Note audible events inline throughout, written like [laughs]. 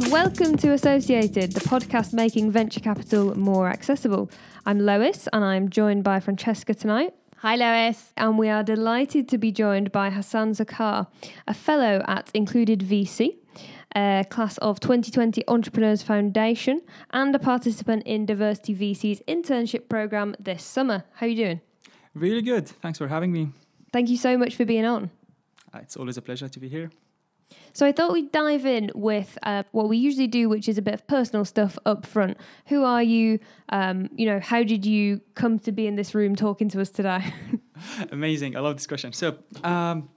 Hello, and welcome to Associated, the podcast making venture capital more accessible. I'm Lois, and I'm joined by Francesca tonight. Hi, Lois. And we are delighted to be joined by Hasan Sukkar, a fellow at Included VC, a class of 2020 Entrepreneurs Foundation, and a participant in Diversity VC's internship program this summer. How are you doing? Really good. Thanks for having me. Thank you so much for being on. Uh, it's always a pleasure to be here. So I thought we'd dive in with uh, what we usually do, which is a bit of personal stuff up front. Who are you? Um, you know, how did you come to be in this room talking to us today? [laughs] Amazing. I love this question. So, um,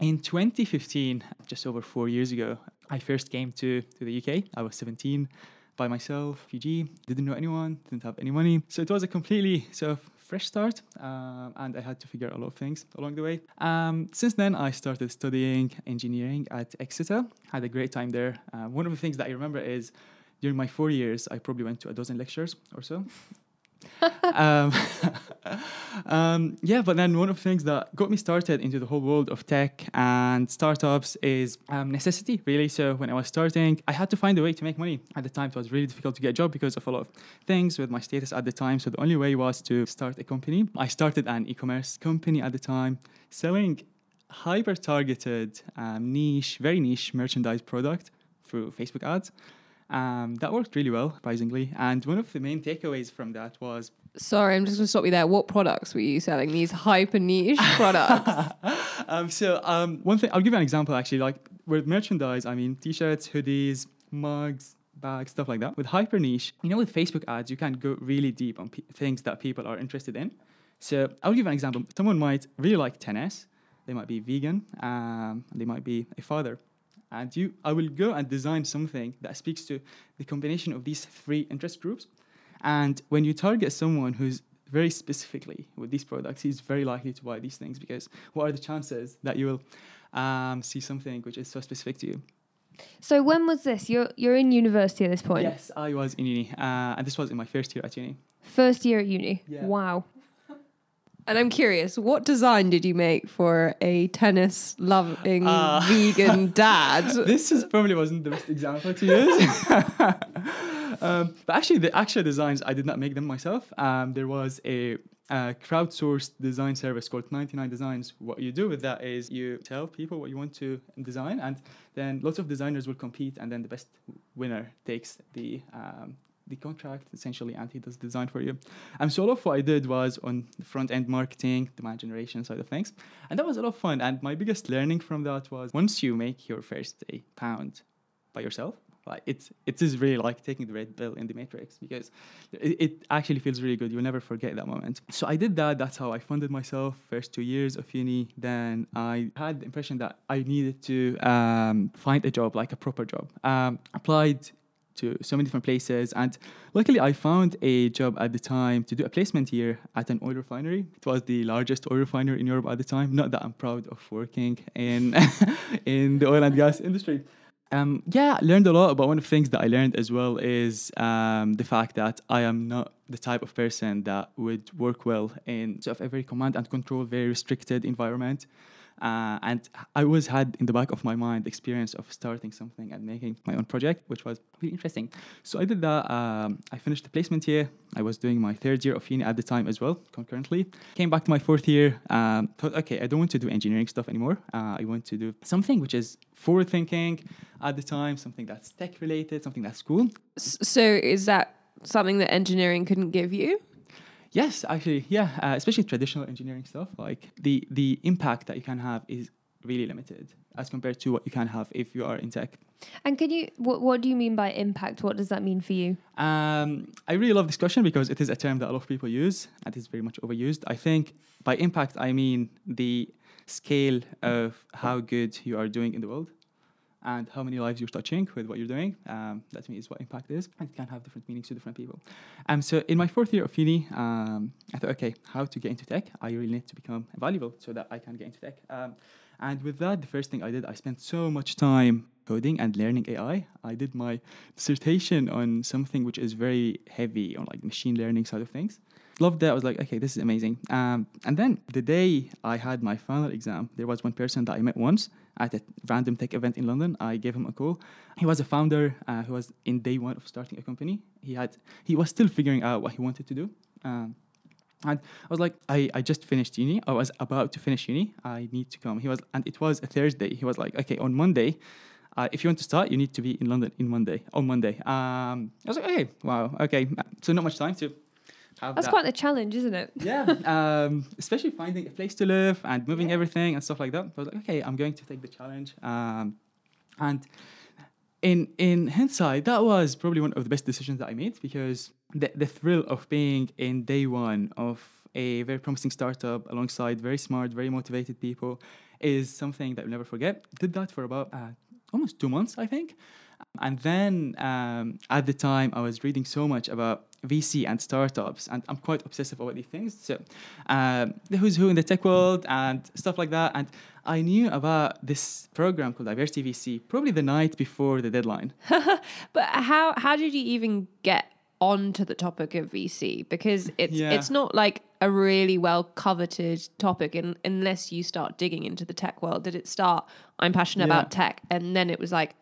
in 2015, just over four years ago, I first came to, to the UK. I was 17 by myself, refugee, didn't know anyone, didn't have any money. So it was a completely sort of fresh start, um, and I had to figure out a lot of things along the way. Um, since then, I started studying engineering at Exeter. Had a great time there. Uh, one of the things that I remember is during my four years, I probably went to a dozen lectures or so. [laughs] um, [laughs] um, yeah, but then one of the things that got me started into the whole world of tech and startups is um, necessity, really. So when I was starting, I had to find a way to make money. At the time, it was really difficult to get a job because of a lot of things with my status at the time. So the only way was to start a company. I started an e-commerce company at the time, selling hyper targeted, um, niche, very niche merchandise product through Facebook ads. Um, that worked really well, surprisingly. And one of the main takeaways from that was Sorry, I'm just going to stop you there. What products were you selling? These hyper niche [laughs] products. um, so um, one thing, I'll give you an example actually. Like with merchandise, I mean t-shirts, hoodies, mugs, bags, stuff like that. With hyper niche, you know, with Facebook ads, you can go really deep on p- things that people are interested in. So I'll give an example. Someone might really like tennis. They might be vegan. Um, they might be a father and you i will go and design something that speaks to the combination of these three interest groups. And when you target someone who's very specifically with these products he's very likely to buy these things because what are the chances that you will um, see something which is so specific to you? So when was this? You're you're in university at this point? Yes i was in uni uh, and this was in my first year at uni. First year at uni? Yeah. wow and I'm curious, what design did you make for a tennis loving uh, [laughs] vegan dad? [laughs] This is probably wasn't the best example to use. [laughs] um, but actually, the actual designs, I did not make them myself. Um, there was a, a crowdsourced design service called 99 Designs. What you do with that is you tell people what you want to design, and then lots of designers will compete, and then the best winner takes the um, the contract essentially he does design for you. And so all of what I did was on the front end marketing, demand generation side of things. And that was a lot of fun. And my biggest learning from that was once you make your first a pound by yourself, like it's it is really like taking the red pill in the matrix because it, it, actually feels really good you'll never forget that moment so i did that that's how i funded myself first two years of uni then i had the impression that i needed to um, find a job like a proper job um, applied to so many different places. And luckily, I found a job at the time to do a placement here at an oil refinery. It was the largest oil refinery in Europe at the time. Not that I'm proud of working in [laughs] in the oil and gas industry. Um, yeah, learned a lot. But one of the things that I learned as well is um, the fact that I am not the type of person that would work well in sort of a very command and control, very restricted environment. Uh, and I always had in the back of my mind the experience of starting something and making my own project, which was really interesting. So I did that. Um, I finished the placement year. I was doing my third year of uni at the time as well, concurrently. Came back to my fourth year. Um, thought, okay, I don't want to do engineering stuff anymore. Uh, I want to do something which is forward thinking at the time, something that's tech related, something that's cool. So is that something that engineering couldn't give you? Yes, actually, yeah. Uh, especially traditional engineering stuff, like the the impact that you can have is really limited as compared to what you can have if you are in tech. And can you what what do you mean by impact? What does that mean for you? Um, I really love this question because it is a term that a lot of people use and is very much overused. I think by impact I mean the scale of how good you are doing in the world and how many lives you're touching with what you're doing. Um, that to me is what impact is. And it can have different meanings to different people. Um, so in my fourth year of uni, um, I thought, okay, how to get into tech? I really need to become valuable so that I can get into tech. Um, and with that, the first thing I did, I spent so much time coding and learning AI. I did my dissertation on something which is very heavy on like machine learning side of things. Loved it. I was like, okay, this is amazing. Um, and then the day I had my final exam, there was one person that I met once at a random tech event in London. I gave him a call. He was a founder uh, who was in day one of starting a company. He had he was still figuring out what he wanted to do. Um, and I was like, I, I just finished uni. I was about to finish uni. I need to come. He was, and it was a Thursday. He was like, okay, on Monday, uh, if you want to start, you need to be in London in Monday on Monday. Um, I was like, okay, wow, okay. So not much time to have That's that. quite the challenge, isn't it? yeah, [laughs] um, especially finding a place to live and moving everything and stuff like that. I was like, okay, I'm going to take the challenge. Um, and in in hindsight, that was probably one of the best decisions that I made because the the thrill of being in day one of a very promising startup alongside very smart, very motivated people is something that you'll never forget. Did that for about uh, almost two months, I think. And then um, at the time, I was reading so much about VC and startups, and I'm quite obsessive about these things. So, um, the who's who in the tech world and stuff like that. And I knew about this program called Diversity VC probably the night before the deadline. [laughs] But how how did you even get onto the topic of VC? Because it's Yeah. it's not like a really well coveted topic in, unless you start digging into the tech world. Did it start? I'm passionate Yeah. about tech, and then it was like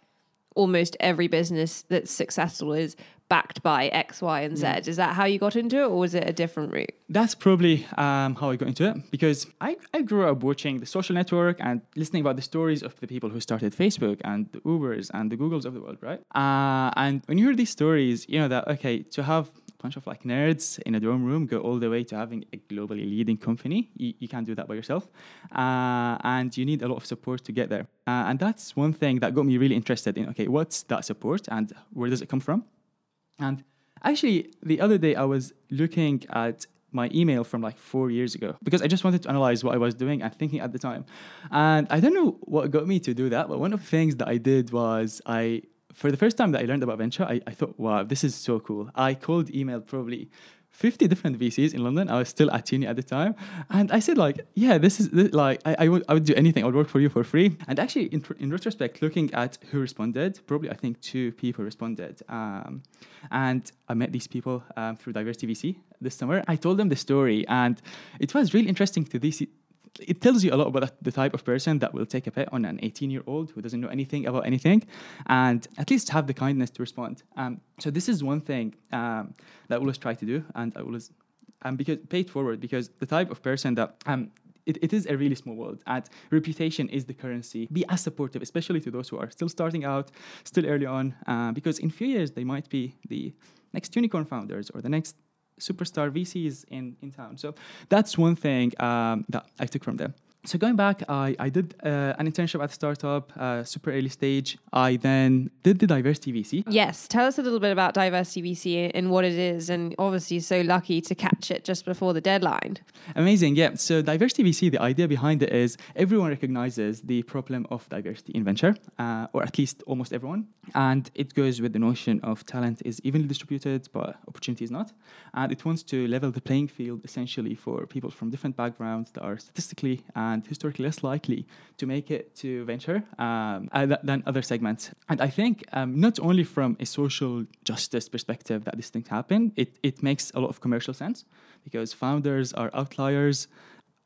almost every business that's successful is backed by X, Y, and Z. Is that how you got into it, or was it a different route? That's probably um, how I got into it because I, I grew up watching the social network and listening about the stories of the people who started Facebook and the Ubers and the Googles of the world, right? Uh, and when you hear these stories, you know that, okay, to have a bunch of like nerds in a dorm room go all the way to having a globally leading company, you, you can't do that by yourself. Uh, and you need a lot of support to get there. Uh, and that's one thing that got me really interested in, okay, what's that support and where does it come from? And actually, the other day I was looking at my email from like four years ago because I just wanted to analyze what I was doing and thinking at the time. And I don't know what got me to do that, but one of the things that I did was I, for the first time that I learned about venture, I, I thought, wow, this is so cool. I cold emailed probably 50 different VCs in London. I was still at uni at the time. And I said, like, yeah, this is this, like, I, I, would, I would do anything. I would work for you for free. And actually, in, in retrospect, looking at who responded, probably I think two people responded. Um, and I met these people um, through Diversity VC this summer. I told them the story, and it was really interesting to this. It tells you a lot about the type of person that will take a bet on an 18 year old who doesn't know anything about anything and at least have the kindness to respond. Um, so, this is one thing um, that I always try to do, and I always um, because pay it forward because the type of person that um, it, it is a really small world and reputation is the currency be as supportive especially to those who are still starting out still early on uh, because in few years they might be the next unicorn founders or the next superstar vcs in, in town. So that's one thing um, that i took from them so going back, I, I did uh, an internship at a startup, uh, super early stage. I then did the diversity VC. Yes, tell us a little bit about Diversity VC and what it is, and obviously so lucky to catch it just before the deadline. Amazing, yeah. So diversity VC, the idea behind it is everyone recognizes the problem of diversity in venture, uh, or at least almost everyone, and it goes with the notion of talent is evenly distributed, but opportunity is not, and it wants to level the playing field essentially for people from different backgrounds that are statistically and historically less likely to make it to venture um, uh, than other segments. And I think um, not only from a social justice perspective that this thing happen, it, it makes a lot of commercial sense because founders are outliers.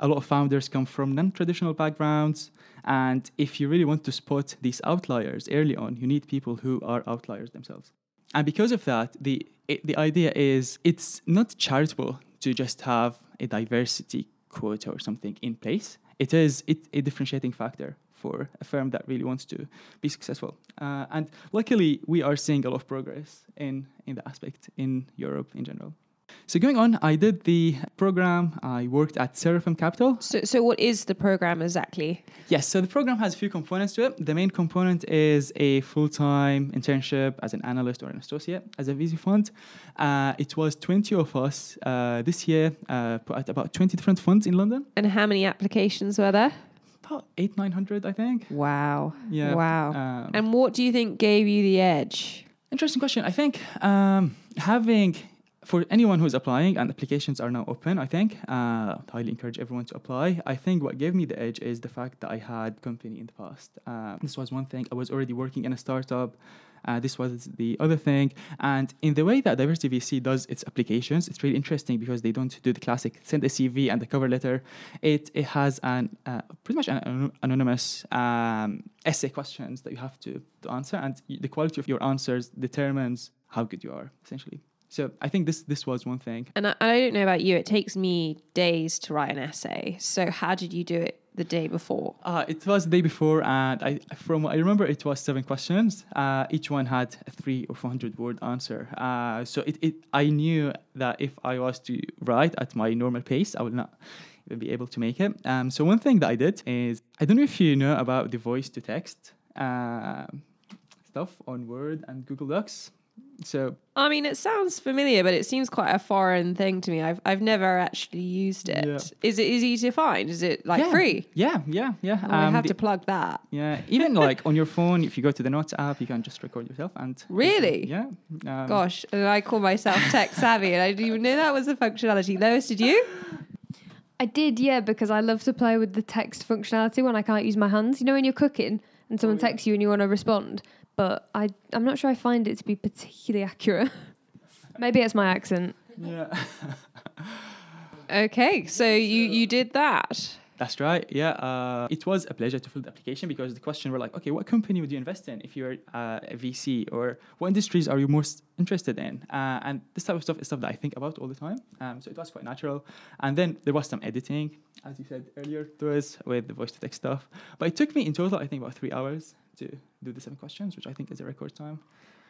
A lot of founders come from non-traditional backgrounds, and if you really want to spot these outliers early on, you need people who are outliers themselves. And because of that, the it, the idea is it's not charitable to just have a diversity quota or something in place. It is it, a differentiating factor for a firm that really wants to be successful. Uh, and luckily, we are seeing a lot of progress in in the aspect in Europe in general. So going on, I did the program. I worked at Seraphim Capital. So, so what is the program exactly? Yes, so the program has a few components to it. The main component is a full-time internship as an analyst or an associate as a VC fund. Uh, it was 20 of us uh, this year, uh, at about 20 different funds in London. And how many applications were there? About eight, 900, I think. Wow. Yeah. Wow. Um, and what do you think gave you the edge? Interesting question. I think um, having for anyone who's applying, and applications are now open, I think, uh, highly encourage everyone to apply. I think what gave me the edge is the fact that I had company in the past. Uh, this was one thing. I was already working in a startup. Uh, this was the other thing. And in the way that Diversity VC does its applications, it's really interesting because they don't do the classic send a CV and the cover letter. It, it has an uh, pretty much an anonymous um, essay questions that you have to, to answer, and the quality of your answers determines how good you are, essentially. So I think this this was one thing. And I, I don't know about you, it takes me days to write an essay. So how did you do it the day before? Uh, it was the day before, and I, from what I remember, it was seven questions. Uh, each one had a three or four hundred word answer. Uh, so it, it, I knew that if I was to write at my normal pace, I would not even be able to make it. Um, so one thing that I did is I don't know if you know about the voice to text um stuff on Word and Google Docs. So I mean, it sounds familiar, but it seems quite a foreign thing to me. I've I've never actually used it. Is Yeah. it easy to find? Is it like yeah, free? Yeah, yeah, yeah. I Um, have the- to plug that. Yeah, even like [laughs] on your phone, if you go to the Notes app, you can just record yourself and Really? yeah. Um, Gosh, and I call myself tech savvy, and I didn't even know that was a functionality. Lois, did you? I did, yeah, because I love to play with the text functionality when I can't use my hands. You know, when you're cooking and someone Oh, yeah. texts you and you want to respond, but I, I'm not sure I find it to be particularly accurate. [laughs] Maybe it's my accent. Yeah, [laughs] Okay, so you you did that. that's right. Yeah, uh, it was a pleasure to fill the application because the question were like, okay, what company would you invest in if you're uh, a VC, or what industries are you most interested in? Uh, and this type of stuff is stuff that I think about all the time. Um, so it was quite natural. And then there was some editing, as you said earlier, to us with the voice to text stuff. But it took me in total, I think, about three hours to do the seven questions, which I think is a record time.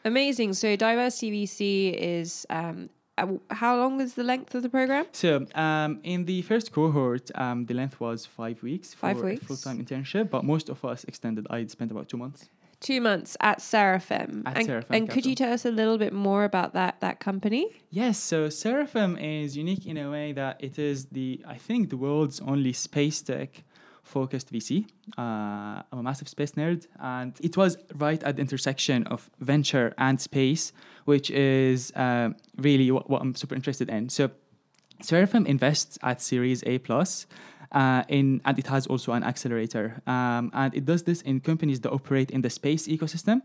Amazing. So diversity VC is um, uh, how long is the length of the program? So, um, in the first cohort, um, the length was five weeks Five for weeks. a full-time internship, but most of us extended. I spent about two months. Two months at Seraphim. At and Seraphim and could you tell us a little bit more about that that company? Yes, so Seraphim is unique in a way that it is the, I think, the world's only space tech focused VC. Uh, I'm a massive space nerd, and it was right at the intersection of venture and space, which is uh, really what, what I'm super interested in. So, Seraphim invests at Series A plus. Uh, in and it has also an accelerator, um, and it does this in companies that operate in the space ecosystem.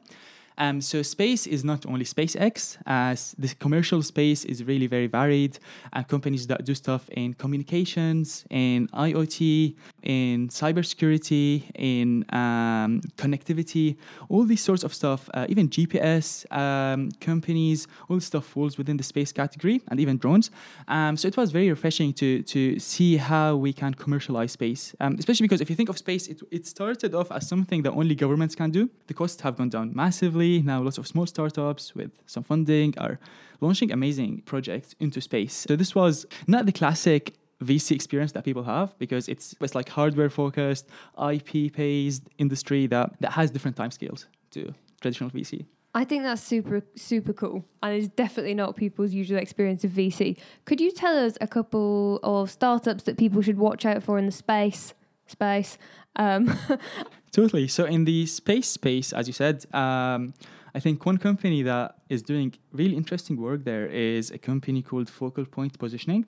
Um, so space is not only SpaceX, as the commercial space is really very varied, and companies that do stuff in communications, in IoT, in cybersecurity, in um, connectivity, all these sorts of stuff, uh, even GPS um, companies, all this stuff falls within the space category, and even drones. Um, so it was very refreshing to to see how we can commercialize space, um, especially because if you think of space, it, it started off as something that only governments can do. The costs have gone down massively. Now, lots of small startups with some funding are launching amazing projects into space. So this was not the classic VC experience that people have because it's it's like hardware focused, IP based industry that that has different timescales to traditional VC. I think that's super, super cool. And it's definitely not people's usual experience of VC. Could you tell us a couple of startups that people should watch out for in the space? Space. Um, [laughs] Totally. So in the space space, as you said, um, I think one company that is doing really interesting work there is a company called Focal Point Positioning.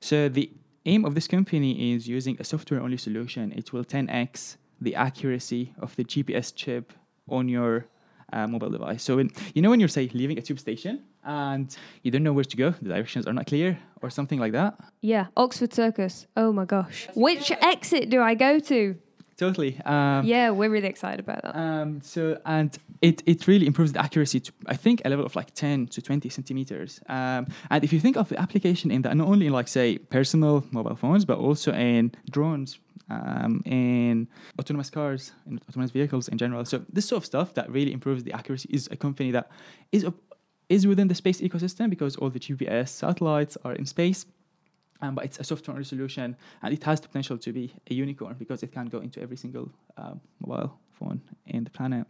So the aim of this company is using a software-only solution. It will 10x the accuracy of the GPS chip on your uh, mobile device. So when, you know when you're say leaving a tube station and you don't know where to go, the directions are not clear, or something like that. yeah, Oxford Circus. Oh my gosh. Which exit do I go to? Totally. Um, Yeah, we're really excited about that. Um, so and it it really improves the accuracy to I think a level of like 10 to 20 centimeters. Um, and if you think of the application in that, not only in like say personal mobile phones, but also in drones, um, in autonomous cars, in autonomous vehicles in general. So this sort of stuff that really improves the accuracy is a company that is up- is within the space ecosystem because all the GPS satellites are in space. Um, but it's a software solution, and it has the potential to be a unicorn because it can go into every single um, mobile phone in the planet.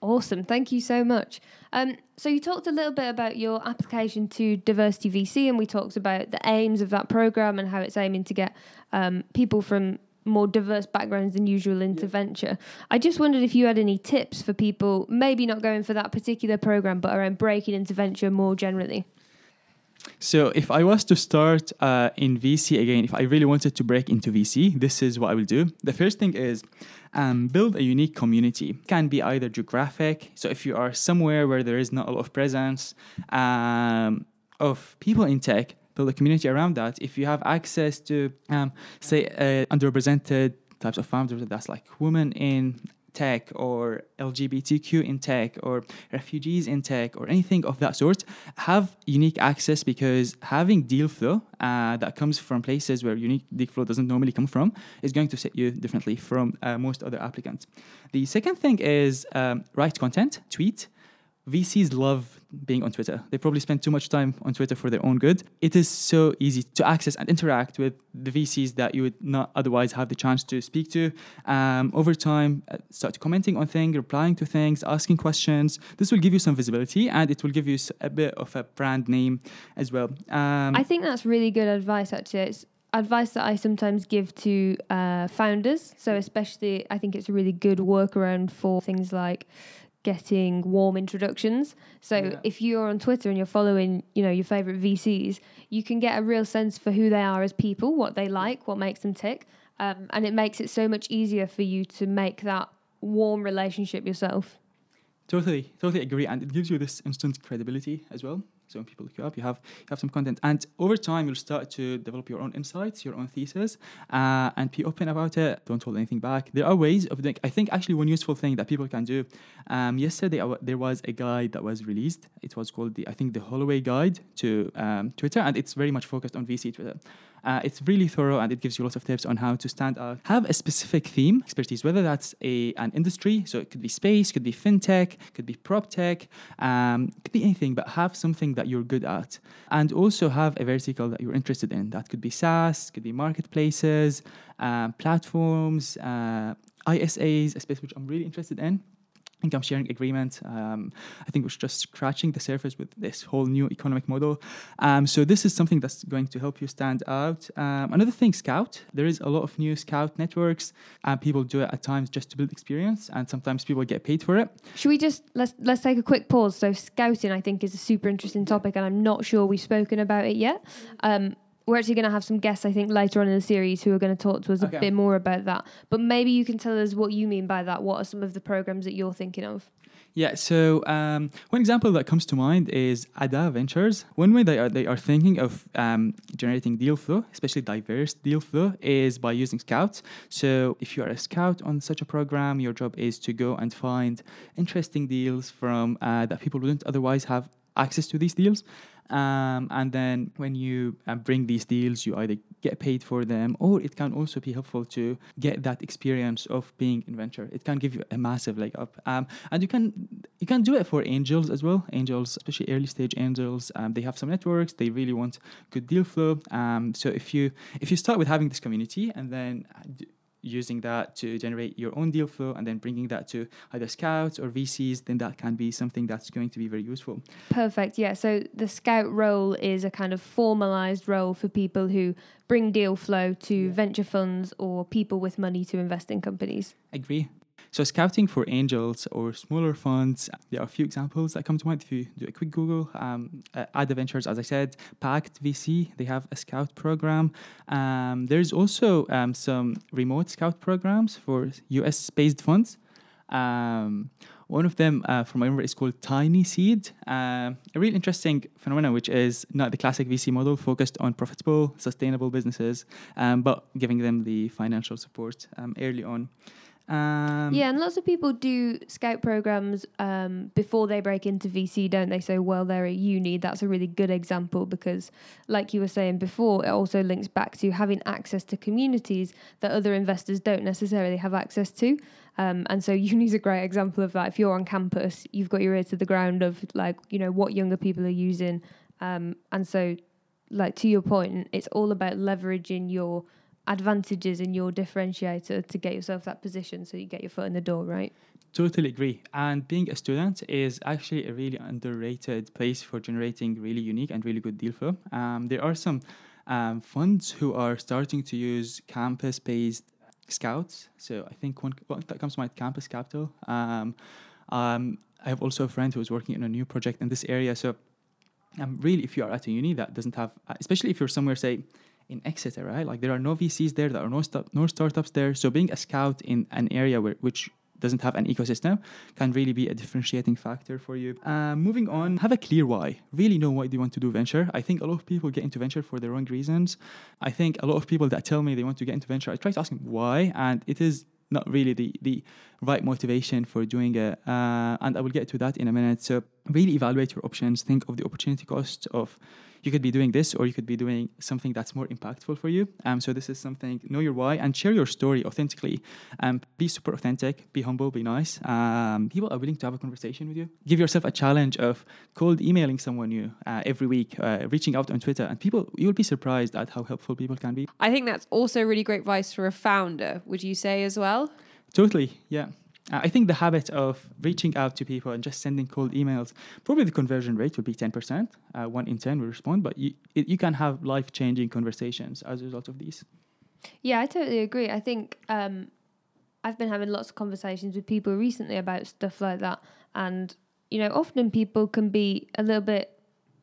Awesome. Thank you so much. Um, so, you talked a little bit about your application to Diversity VC, and we talked about the aims of that program and how it's aiming to get um, people from more diverse backgrounds than usual into venture. I just wondered if you had any tips for people, maybe not going for that particular program, but around breaking into venture more generally. So if I was to start uh, in VC again, if I really wanted to break into VC, this is what I will do. The first thing is um, build a unique community. It can be either geographic. So if you are somewhere where there is not a lot of presence um, of people in tech, build a community around that. If you have access to, um, say, uh, underrepresented types of founders, that's like women in tech or LGBTQ in tech or refugees in tech or anything of that sort have unique access because having deal flow uh, that comes from places where unique deal flow doesn't normally come from is going to set you differently from uh, most other applicants. The second thing is um, write content, tweet. VCs love being on Twitter. They probably spend too much time on Twitter for their own good. It is so easy to access and interact with the VCs that you would not otherwise have the chance to speak to. Um, over time, uh, start commenting on things, replying to things, asking questions. This will give you some visibility and it will give you a bit of a brand name as well. Um, I think that's really good advice, actually. It's advice that I sometimes give to uh, founders. So, especially, I think it's a really good workaround for things like getting warm introductions. So yeah. if you're on Twitter and you're following, you know, your favorite VCs, you can get a real sense for who they are as people, what they like, what makes them tick, um, and it makes it so much easier for you to make that warm relationship yourself. Totally, totally agree, and it gives you this instant credibility as well. So when people look you up, you have you have some content, and over time you'll start to develop your own insights, your own thesis, uh, and be open about it. Don't hold anything back. There are ways of doing. I think actually one useful thing that people can do. Um, yesterday there was a guide that was released. It was called the I think the Holloway Guide to um, Twitter, and it's very much focused on VC Twitter. Uh, it's really thorough and it gives you lots of tips on how to stand out. Have a specific theme, expertise, whether that's a an industry, so it could be space, could be fintech, could be prop tech, um, could be anything, but have something that you're good at. And also have a vertical that you're interested in. That could be SaaS, could be marketplaces, uh, platforms, uh, ISAs, a space which I'm really interested in income sharing agreement. Um, I think we're just scratching the surface with this whole new economic model. Um, so this is something that's going to help you stand out. Um, another thing, Scout. There is a lot of new Scout networks. and people do it at times just to build experience, and sometimes people get paid for it. Should we just let's let's take a quick pause? So scouting, I think, is a super interesting topic, and I'm not sure we've spoken about it yet. We're actually going to have some guests, I think, later on in the series who are going to talk to us okay. a bit more about that. But maybe you can tell us what you mean by that. What are some of the programs that you're thinking of? Yeah, so um, one example that comes to mind is Ada Ventures. One way they are they are thinking of um, generating deal flow, especially diverse deal flow, is by using scouts. So if you are a scout on such a program, your job is to go and find interesting deals from uh, that people wouldn't otherwise have access to these deals. Um, and then when you uh, bring these deals, you either get paid for them, or it can also be helpful to get that experience of being in venture. It can give you a massive leg up, um, and you can you can do it for angels as well. Angels, especially early stage angels, um, they have some networks. They really want good deal flow. Um, so if you if you start with having this community and then uh, using that to generate your own deal flow and then bringing that to either scouts or VCs, then that can be something that's going to be very useful. Perfect. Yeah. So the scout role is a kind of formalized role for people who bring deal flow to yeah. venture funds or people with money to invest in companies. Agree. So scouting for angels or smaller funds, there are a few examples that come to mind. If you do a quick Google, um, uh, Ada Ventures, as I said, Pact VC, they have a scout program. Um, there's also um, some remote scout programs for US-based funds. Um, one of them, uh, from my memory, is called Tiny Seed. Uh, a really interesting phenomenon, which is not the classic VC model focused on profitable, sustainable businesses, um, but giving them the financial support um, early on. Um, yeah, and lots of people do scout programs um, before they break into VC, don't they? So while they're at uni, that's a really good example because, like you were saying before, it also links back to having access to communities that other investors don't necessarily have access to. Um, and so [laughs] uni's a great example of that. If you're on campus, you've got your ear to the ground of like you know what younger people are using, um, and so like to your point, it's all about leveraging your advantages in your differentiator to get yourself that position so you get your foot in the door, right? Totally agree. And being a student is actually a really underrated place for generating really unique and really good deal flow. Um, there are some um, funds who are starting to use campus based scouts. So I think one, one that comes to mind, Campus Capital. Um, um, I have also a friend who is working on a new project in this area. So um, really, if you are at a uni that doesn't have, especially if you're somewhere, say, in Exeter, right? Like there are no VCs there, there are no no startups there. So being a scout in an area where which doesn't have an ecosystem can really be a differentiating factor for you. Um, moving on, have a clear why. Really know why you want to do venture. I think a lot of people get into venture for the wrong reasons. I think a lot of people that tell me they want to get into venture, I try to ask them why, and it is not really the, the right motivation for doing it. Uh, and I will get to that in a minute. So really evaluate your options. Think of the opportunity cost of you could be doing this or you could be doing something that's more impactful for you. Um, so this is something, know your why and share your story authentically. Um, be super authentic, be humble, be nice. Um, people are willing to have a conversation with you. Give yourself a challenge of cold emailing someone new uh, every week, uh, reaching out on Twitter, and people, you'll be surprised at how helpful people can be. I think that's also really great advice for a founder, would you say as well? Totally, yeah. Uh, I think the habit of reaching out to people and just sending cold emails, probably the conversion rate would be 10%. Uh, one in 10 will respond, but you, it, you can have life changing conversations as a result of these. Yeah, I totally agree. I think um, I've been having lots of conversations with people recently about stuff like that. And, you know, often people can be a little bit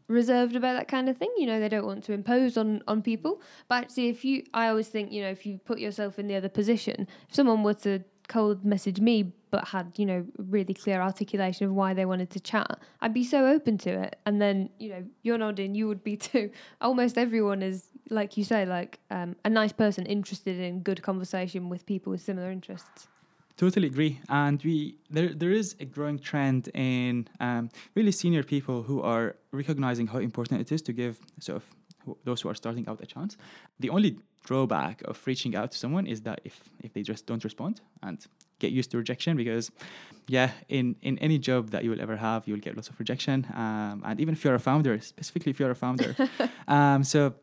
reserved about that kind of thing. You know, they don't want to impose on on people. But actually, if you, I always think, you know, if you put yourself in the other position, if someone were to cold message me but had you know really clear articulation of why they wanted to chat. I'd be so open to it. And then you know you're nodding you would be [laughs] too. Almost everyone is like you say like um, a nice person interested in good conversation with people with similar interests. Totally agree, and we there there is a growing trend in um, really senior people who are recognizing how important it is to give sort of those who are starting out a chance. The only drawback of reaching out to someone is that if if they just don't respond and get used to rejection because yeah in in any job that you will ever have you will get lots of rejection. Um, and even if you're a founder specifically if you're a founder. [laughs] Um, so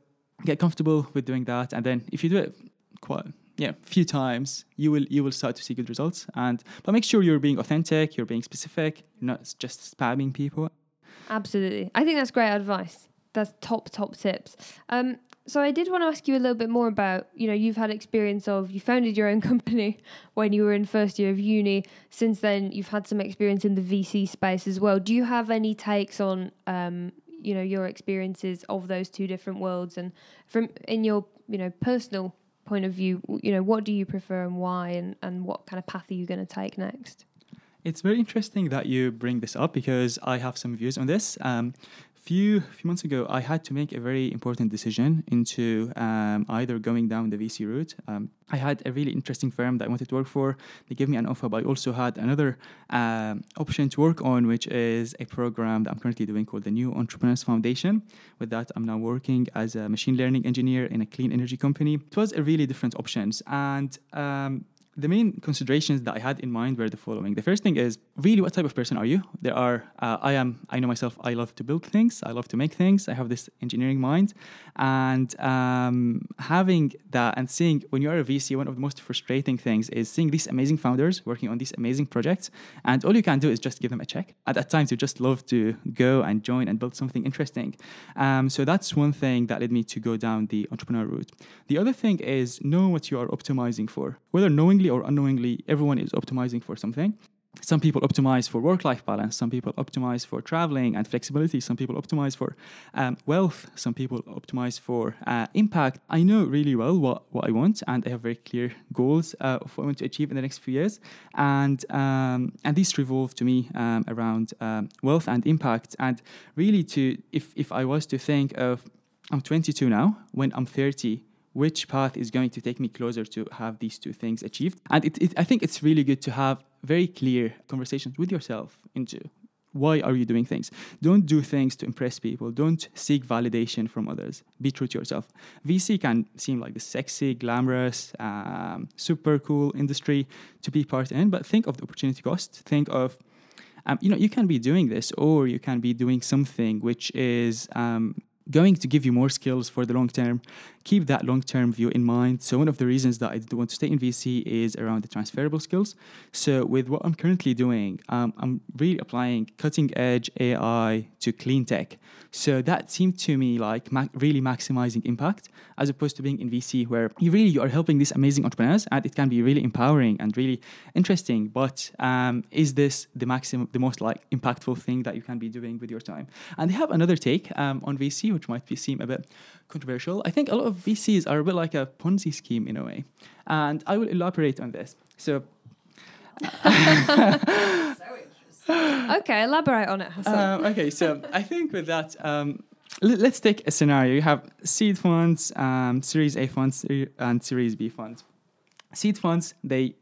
get comfortable with doing that. And then if you do it quite yeah few times you will you will start to see good results. And but make sure you're being authentic you're being specific you're not just spamming people. Absolutely. I think that's great advice. That's top top tips. Um, so I did want to ask you a little bit more about, you know, you've had experience of you founded your own [laughs] company when you were in first year of uni. Since then, you've had some experience in the VC space as well. Do you have any takes on, um, you know, your experiences of those two different worlds, and from in your, you know, personal point of view, you know, what do you prefer and why, and and what kind of path are you going to take next? It's very interesting that you bring this up because I have some views on this. Um, few few months ago, I had to make a very important decision into um, either going down the VC route. Um, I had a really interesting firm that I wanted to work for. They gave me an offer, but I also had another um, option to work on, which is a program that I'm currently doing called the New Entrepreneurs Foundation. With that, I'm now working as a machine learning engineer in a clean energy company. It was a really different options, and um, the main considerations that I had in mind were the following. The first thing is really what type of person are you? There are, uh, I am, I know myself, I love to build things, I love to make things, I have this engineering mind. And um, having that and seeing when you're a VC, one of the most frustrating things is seeing these amazing founders working on these amazing projects. And all you can do is just give them a check. At that times, you just love to go and join and build something interesting. Um, so that's one thing that led me to go down the entrepreneur route. The other thing is know what you are optimizing for, whether knowing knowingly or unknowingly, everyone is optimizing for something. Some people optimize for work life balance, some people optimize for traveling and flexibility, some people optimize for um, wealth, some people optimize for uh, impact. I know really well what, what I want, and I have very clear goals uh, of what I want to achieve in the next few years. And, um, and these revolve to me um, around um, wealth and impact. And really, to if, if I was to think of I'm 22 now, when I'm 30, which path is going to take me closer to have these two things achieved. And it, it, I think it's really good to have very clear conversations with yourself into why are you doing things? Don't do things to impress people. Don't seek validation from others. Be true to yourself. Vc can seem like the sexy glamorous um, super cool industry to be part in but think of the opportunity cost. Think of um, you know you can be doing this or you can be doing something which is um, going to give you more skills for the long term. Keep that long term view in mind. So, one of the reasons that I want to stay in VC is around the transferable skills. So, with what I'm currently doing, um, I'm really applying cutting edge AI to clean tech. So, that seemed to me like ma- really maximizing impact as opposed to being in VC, where you really you are helping these amazing entrepreneurs and it can be really empowering and really interesting. But um, is this the maximum, the most like impactful thing that you can be doing with your time? And they have another take um, on VC, which might be, seem a bit controversial. I think a lot of VCs are a bit like a Ponzi scheme in a way, and I will elaborate on this. So. [laughs] okay, elaborate on it, Hasan. Um, okay, so I think with that, um, let, us take a scenario. You have seed funds, um, Series A funds, and Series B funds. Seed funds, they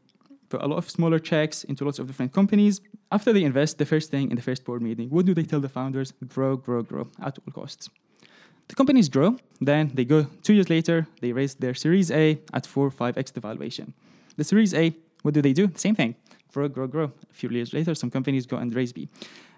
put a lot of smaller checks into lots of different companies. After they invest, the first thing in the first board meeting, what do they tell the founders? Grow, grow, grow at all costs. The companies grow, then they go two years later, they raise their Series A at 4 or 5x the valuation. The Series A, what do they do? Same thing grow, grow, grow. A few years later, some companies go and raise B,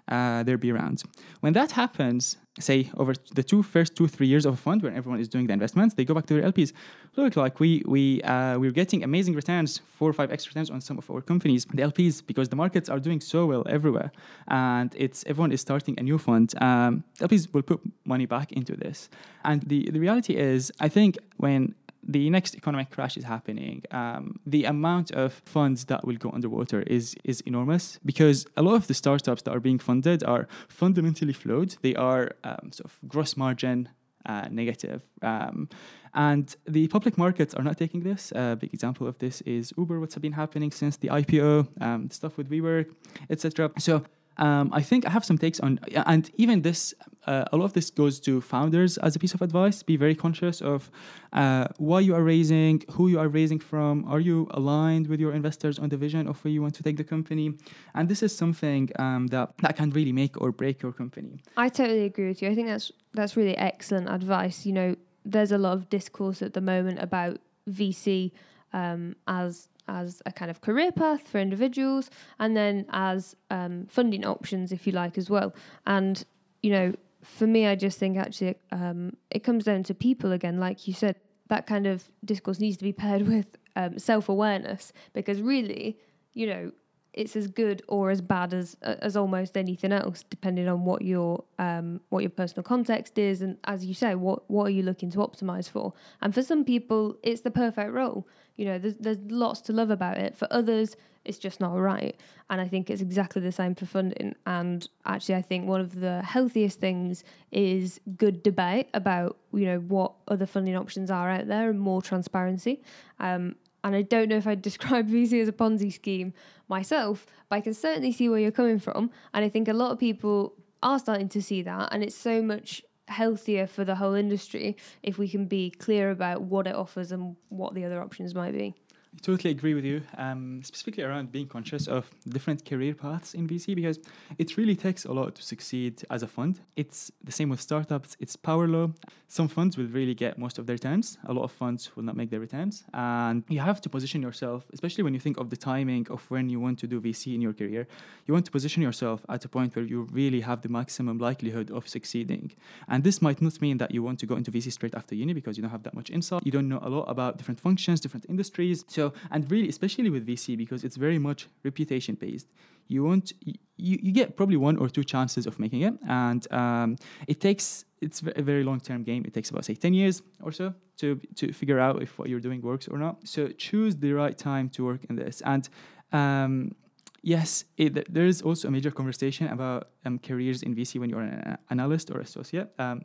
uh, their B rounds. When that happens, say over the two first two three years of a fund where everyone is doing the investments, they go back to their LPs. Look, like we we uh, we're getting amazing returns, four or five X returns on some of our companies, the LPs, because the markets are doing so well everywhere, and it's everyone is starting a new fund. Um, LPs will put money back into this, and the the reality is, I think when the next economic crash is happening, um, the amount of funds that will go underwater is is enormous because a lot of the startups that are being funded are fundamentally flawed. They are um, sort of gross margin uh, negative. Um, and the public markets are not taking this. A big example of this is Uber, what's been happening since the IPO, um, stuff with WeWork, etc. So um, I think I have some takes on, and even this, uh, a lot of this goes to founders as a piece of advice. Be very conscious of uh, why you are raising, who you are raising from. Are you aligned with your investors on the vision of where you want to take the company? And this is something um, that that can really make or break your company. I totally agree with you. I think that's that's really excellent advice. You know, there's a lot of discourse at the moment about VC um, as as a kind of career path for individuals and then as um, funding options, if you like, as well. And, you know, for me, I just think actually um, it comes down to people again, like you said, that kind of discourse needs to be paired [laughs] with um, self awareness because really, you know, it's as good or as bad as as almost anything else, depending on what your um, what your personal context is, and as you say, what what are you looking to optimize for? And for some people, it's the perfect role. You know, there's there's lots to love about it. For others, it's just not right. And I think it's exactly the same for funding. And actually, I think one of the healthiest things is good debate about you know what other funding options are out there and more transparency. Um, and I don't know if I'd [laughs] describe VC as a Ponzi scheme myself, but I can certainly see where you're coming from. And I think a lot of people are starting to see that, and it's so much healthier for the whole industry if we can be clear about what it offers and what the other options might be. I totally agree with you, um, specifically around being conscious of different career paths in VC because it really takes a lot to succeed as a fund. It's the same with startups, it's power law. Some funds will really get most of their returns, a lot of funds will not make their returns. And you have to position yourself, especially when you think of the timing of when you want to do VC in your career, you want to position yourself at a point where you really have the maximum likelihood of succeeding. And this might not mean that you want to go into VC straight after uni because you don't have that much insight, you don't know a lot about different functions, different industries. So and really, especially with VC, because it's very much reputation based, you want you, you get probably one or two chances of making it, and um, it takes it's a very long term game. It takes about say ten years or so to to figure out if what you're doing works or not. So choose the right time to work in this, and um, yes, it, there is also a major conversation about um, careers in VC when you're an analyst or associate. Um,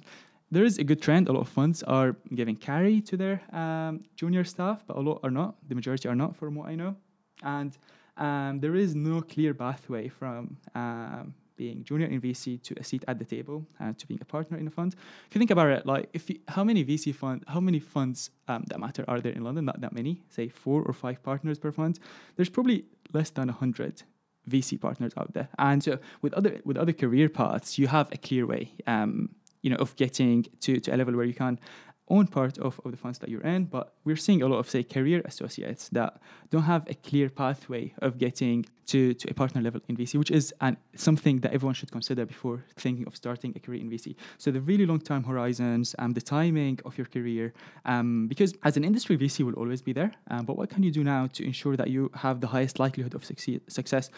there is a good trend. A lot of funds are giving carry to their um, junior staff, but a lot are not. The majority are not, from what I know. And um, there is no clear pathway from um, being junior in VC to a seat at the table and to being a partner in a fund. If you think about it, like if you, how many VC fund, how many funds um, that matter are there in London? Not that many. Say four or five partners per fund. There's probably less than hundred VC partners out there. And so with other with other career paths, you have a clear way. Um, you know of getting to, to a level where you can own part of, of the funds that you're in, but we're seeing a lot of, say, career associates that don't have a clear pathway of getting to, to a partner level in VC, which is an, something that everyone should consider before thinking of starting a career in VC. So the really long time horizons, um, the timing of your career, um, because as an industry, VC will always be there. Um, but what can you do now to ensure that you have the highest likelihood of succeed, success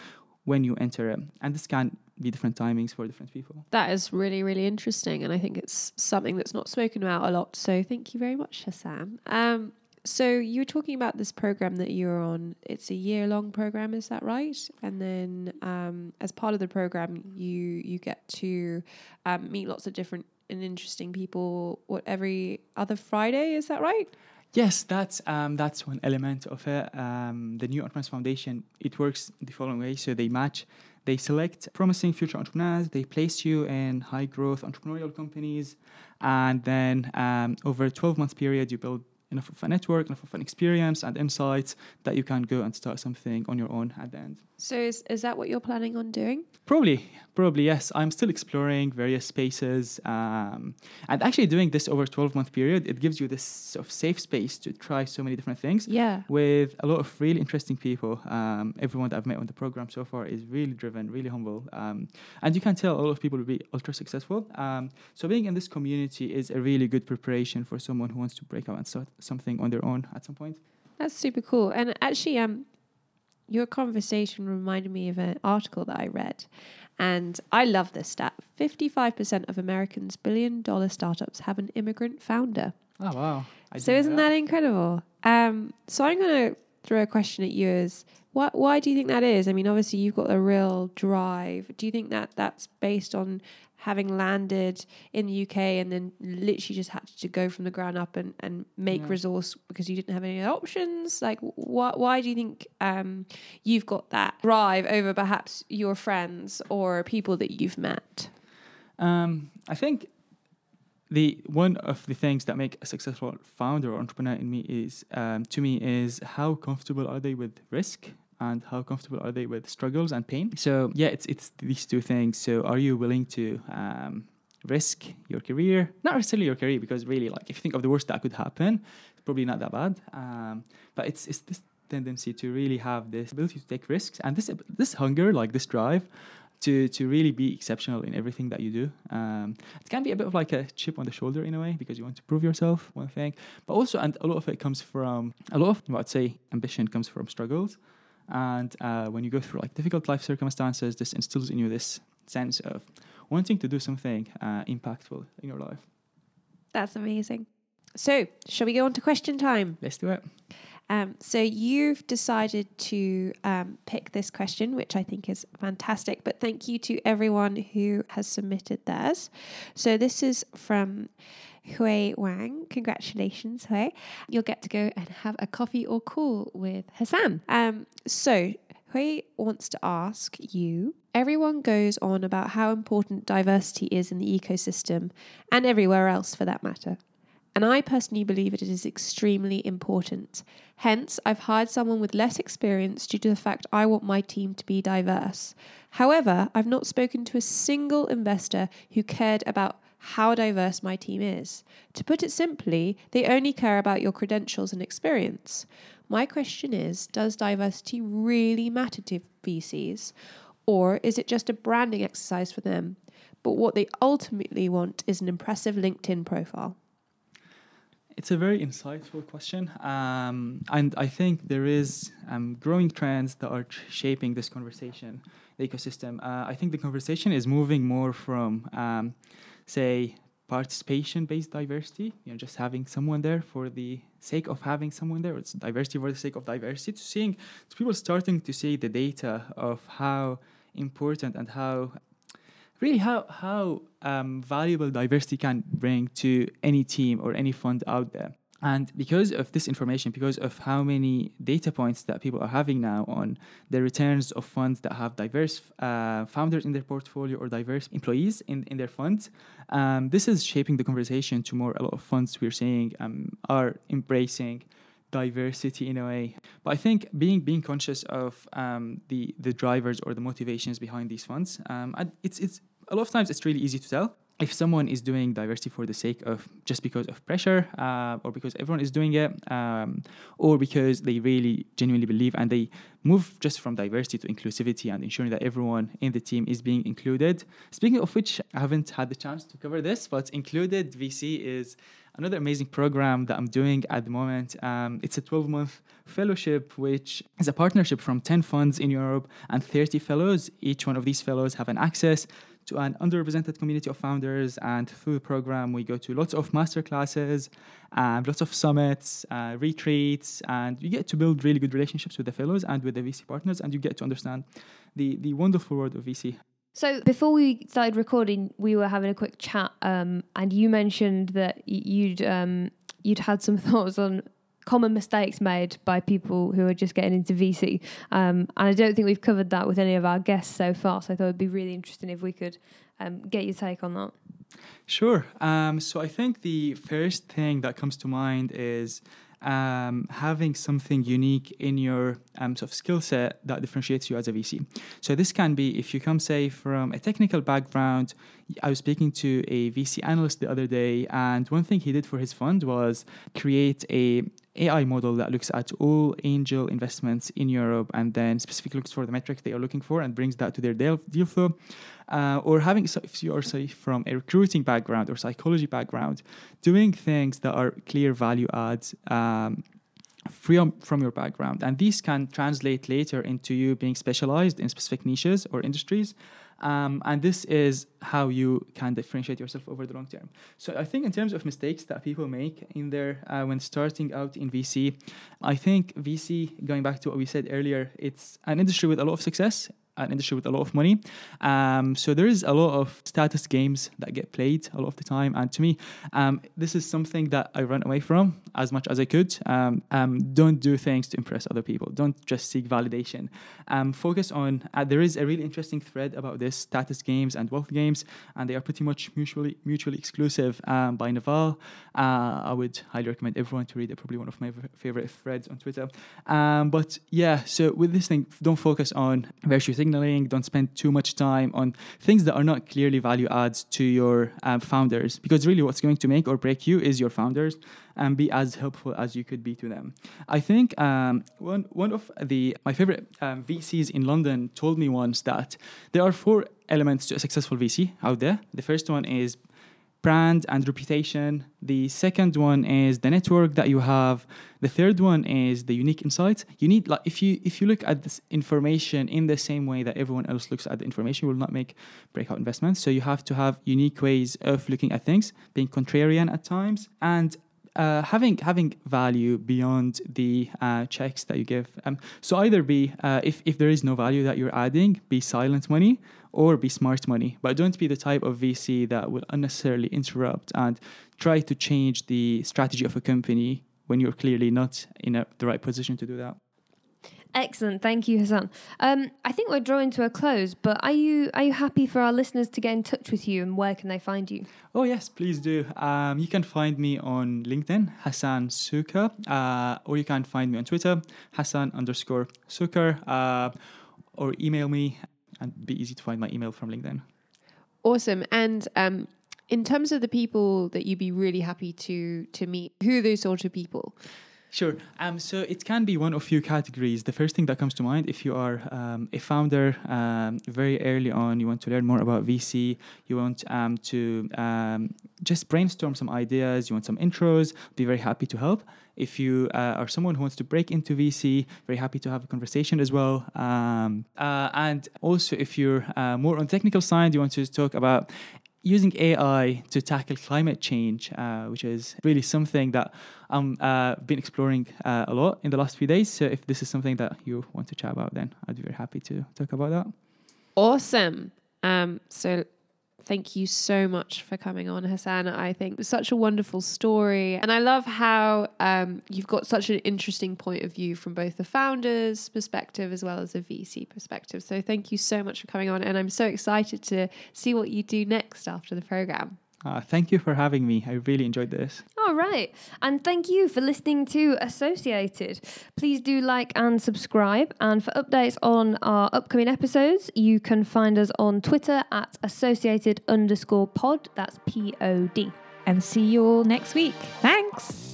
when you enter it? And this can be different timings for different people. That is really, really interesting. And I think it's something that's not spoken about a lot. So thank you very much, Hasan. Um, so you were talking about this program that you're on. It's a year long program, is that right? And then um, as part of the program, you you get to um, meet lots of different and interesting people. What every other Friday is that right? Yes, that's um, that's one element of it. Um, the New Entrepreneurs Foundation it works the following way. So they match, they select promising future entrepreneurs. They place you in high growth entrepreneurial companies, and then um, over a twelve month period, you build enough of a network, enough of an experience and insights that you can go and start something on your own at the end. So is, is that what you're planning on doing? Probably, probably yes. I'm still exploring various spaces, um, and actually doing this over a 12 month period. It gives you this sort of safe space to try so many different things. Yeah. With a lot of really interesting people. Um, everyone that I've met on the program so far is really driven, really humble, um, and you can tell a lot of people will be ultra successful. Um, so being in this community is a really good preparation for someone who wants to break out and start something on their own at some point. That's super cool. And actually, um, your conversation reminded me of an article that I read. And I love this stat 55% of Americans' billion dollar startups have an immigrant founder. Oh, wow. I so, isn't that. that incredible? Um, so, I'm going to throw a question at you as what, why do you think that is? I mean, obviously, you've got a real drive. Do you think that that's based on having landed in the UK and then literally just had to go from the ground up and, and make yeah. resource because you didn't have any other options? Like, wh- why do you think um, you've got that drive over perhaps your friends or people that you've met? Um, I think the one of the things that make a successful founder or entrepreneur in me is um, to me is how comfortable are they with risk and how comfortable are they with struggles and pain. So yeah, it's it's these two things. So are you willing to um, risk your career? Not necessarily your career, because really, like if you think of the worst that could happen, it's probably not that bad. Um, but it's it's this tendency to really have this ability to take risks and this this hunger, like this drive. To, to really be exceptional in everything that you do. Um, it can be a bit of like a chip on the shoulder in a way because you want to prove yourself, one thing. But also, and a lot of it comes from, a lot of, what I'd say, ambition comes from struggles. And uh, when you go through like difficult life circumstances, this instills in you this sense of wanting to do something uh, impactful in your life. That's amazing. So, shall we go on to question time? Let's do it. Um, so you've decided to um, pick this question, which I think is fantastic. But thank you to everyone who has submitted theirs. So this is from Hui Wang. Congratulations, Hui. You'll get to go and have a coffee or call with Hasan. Um, so Hui wants to ask you Everyone goes on about how important diversity is in the ecosystem and everywhere else for that matter. And I personally believe it is extremely important. Hence, I've hired someone with less experience due to the fact I want my team to be diverse. However, I've not spoken to a single investor who cared about how diverse my team is. To put it simply, they only care about your credentials and experience. My question is Does diversity really matter to VCs? Or is it just a branding exercise for them? But what they ultimately want is an impressive LinkedIn profile. It's a very insightful question, um, and I think there is um, growing trends that are shaping this conversation, the ecosystem. Uh, I think the conversation is moving more from um, say participation-based diversity, you know, just having someone there for the sake of having someone there. It's diversity for the sake of diversity. To seeing to people starting to see the data of how important and how really how how um, valuable diversity can bring to any team or any fund out there. And because of this information, because of how many data points that people are having now on the returns of funds that have diverse uh, founders in their portfolio or diverse employees in, in their funds, um, this is shaping the conversation to more a lot of funds we're seeing um, are embracing diversity in a way. But I think being being conscious of um, the the drivers or the motivations behind these funds, um, it's it's a lot of times it's really easy to tell if someone is doing diversity for the sake of just because of pressure uh, or because everyone is doing it um, or because they really genuinely believe and they move just from diversity to inclusivity and ensuring that everyone in the team is being included. Speaking of which i haven't had the chance to cover this but included vc is another amazing program that i'm doing at the moment. Um, it's a 12 month fellowship which is a partnership from 10 funds in europe and 30 fellows. Each one of these fellows have an access to an underrepresented community of founders. And through the program, we go to lots of master classes, and lots of summits, uh, retreats, and you get to build really good relationships with the fellows and with the VC partners, and you get to understand the, the wonderful world of VC. So before we started recording, we were having a quick chat, um, and you mentioned that you'd um, you'd had some [laughs] thoughts on common mistakes made by people who are just getting into VC. Um, and I don't think we've covered that with any of our guests so far. So I thought it'd be really interesting if we could um, get your take on that. Sure. Um, so I think the first thing that comes to mind is um, having something unique in your um, sort of skill set that differentiates you as a VC. So this can be if you come, say, from a technical background. I was speaking to a VC analyst the other day, and one thing he did for his fund was create a AI model that looks at all angel investments in Europe and then specifically looks for the metrics they are looking for and brings that to their deal, deal flow. Uh, or having, if you are say from a recruiting background or psychology background, doing things that are clear value adds. Um, from from your background. And these can translate later into you being specialized in specific niches or industries. Um, and this is how you can differentiate yourself over the long term. So I think in terms of mistakes that people make in there uh, when starting out in VC, I think VC, going back to what we said earlier, it's an industry with a lot of success an industry with a lot of money. Um, so there is a lot of status games that get played a lot of the time. And to me, um, this is something that I run away from as much as I could. Um, um don't do things to impress other people. Don't just seek validation. Um, focus on, uh, there is a really interesting thread about this status games and wealth games, and they are pretty much mutually mutually exclusive um, by Naval. Uh, I would highly recommend everyone to read it. Probably one of my v- favorite threads on Twitter. but yeah, so with this thing, don't focus on virtue signaling. Don't spend too much time on things that are not clearly value adds to your um, founders, because really what's going to make or break you is your founders and be as helpful as you could be to them. I think um, one one of the my favorite um, VCs in London told me once that there are four elements to a successful VC out there. The first one is brand and reputation. The second one is the network that you have. The third one is the unique insights. You need like if you if you look at this information in the same way that everyone else looks at the information, you will not make breakout investments. So you have to have unique ways of looking at things, being contrarian at times, and uh, having having value beyond the uh, checks that you give. Um, so either be uh, if if there is no value that you're adding, be silent money or be smart money. But don't be the type of VC that will unnecessarily interrupt and try to change the strategy of a company when you're clearly not in a, the right position to do that. Excellent, thank you, Hasan. Um, I think we're drawing to a close, but are you are you happy for our listeners to get in touch with you, and where can they find you? Oh yes, please do. Um, you can find me on LinkedIn, Hasan Sukkar, uh, or you can find me on Twitter, Hasan underscore Sukkar, uh, or email me and be easy to find my email from LinkedIn. Awesome. And um, in terms of the people that you'd be really happy to to meet, who are those sort of people? Sure. Um, so it can be one of few categories. The first thing that comes to mind, if you are um, a founder, um, very early on, you want to learn more about VC, you want um, to um, just brainstorm some ideas, you want some intros, be very happy to help. If you uh, are someone who wants to break into VC, very happy to have a conversation as well. Um, uh, and also, if you're uh, more on technical side, you want to talk about using AI to tackle climate change, uh, which is really something that I've uh, been exploring uh, a lot in the last few days. So if this is something that you want to chat about, then I'd be very happy to talk about that. Awesome. Um, so Thank you so much for coming on, Hasan. I think it's such a wonderful story. And I love how um, you've got such an interesting point of view from both the founder's perspective as well as a VC perspective. So thank you so much for coming on. And I'm so excited to see what you do next after the program. Uh, thank you for having me. I really enjoyed this. All right. And thank you for listening to Associated. Please do like and subscribe. And for updates on our upcoming episodes, you can find us on Twitter at associated underscore pod. That's P O D. And see you all next week. Thanks.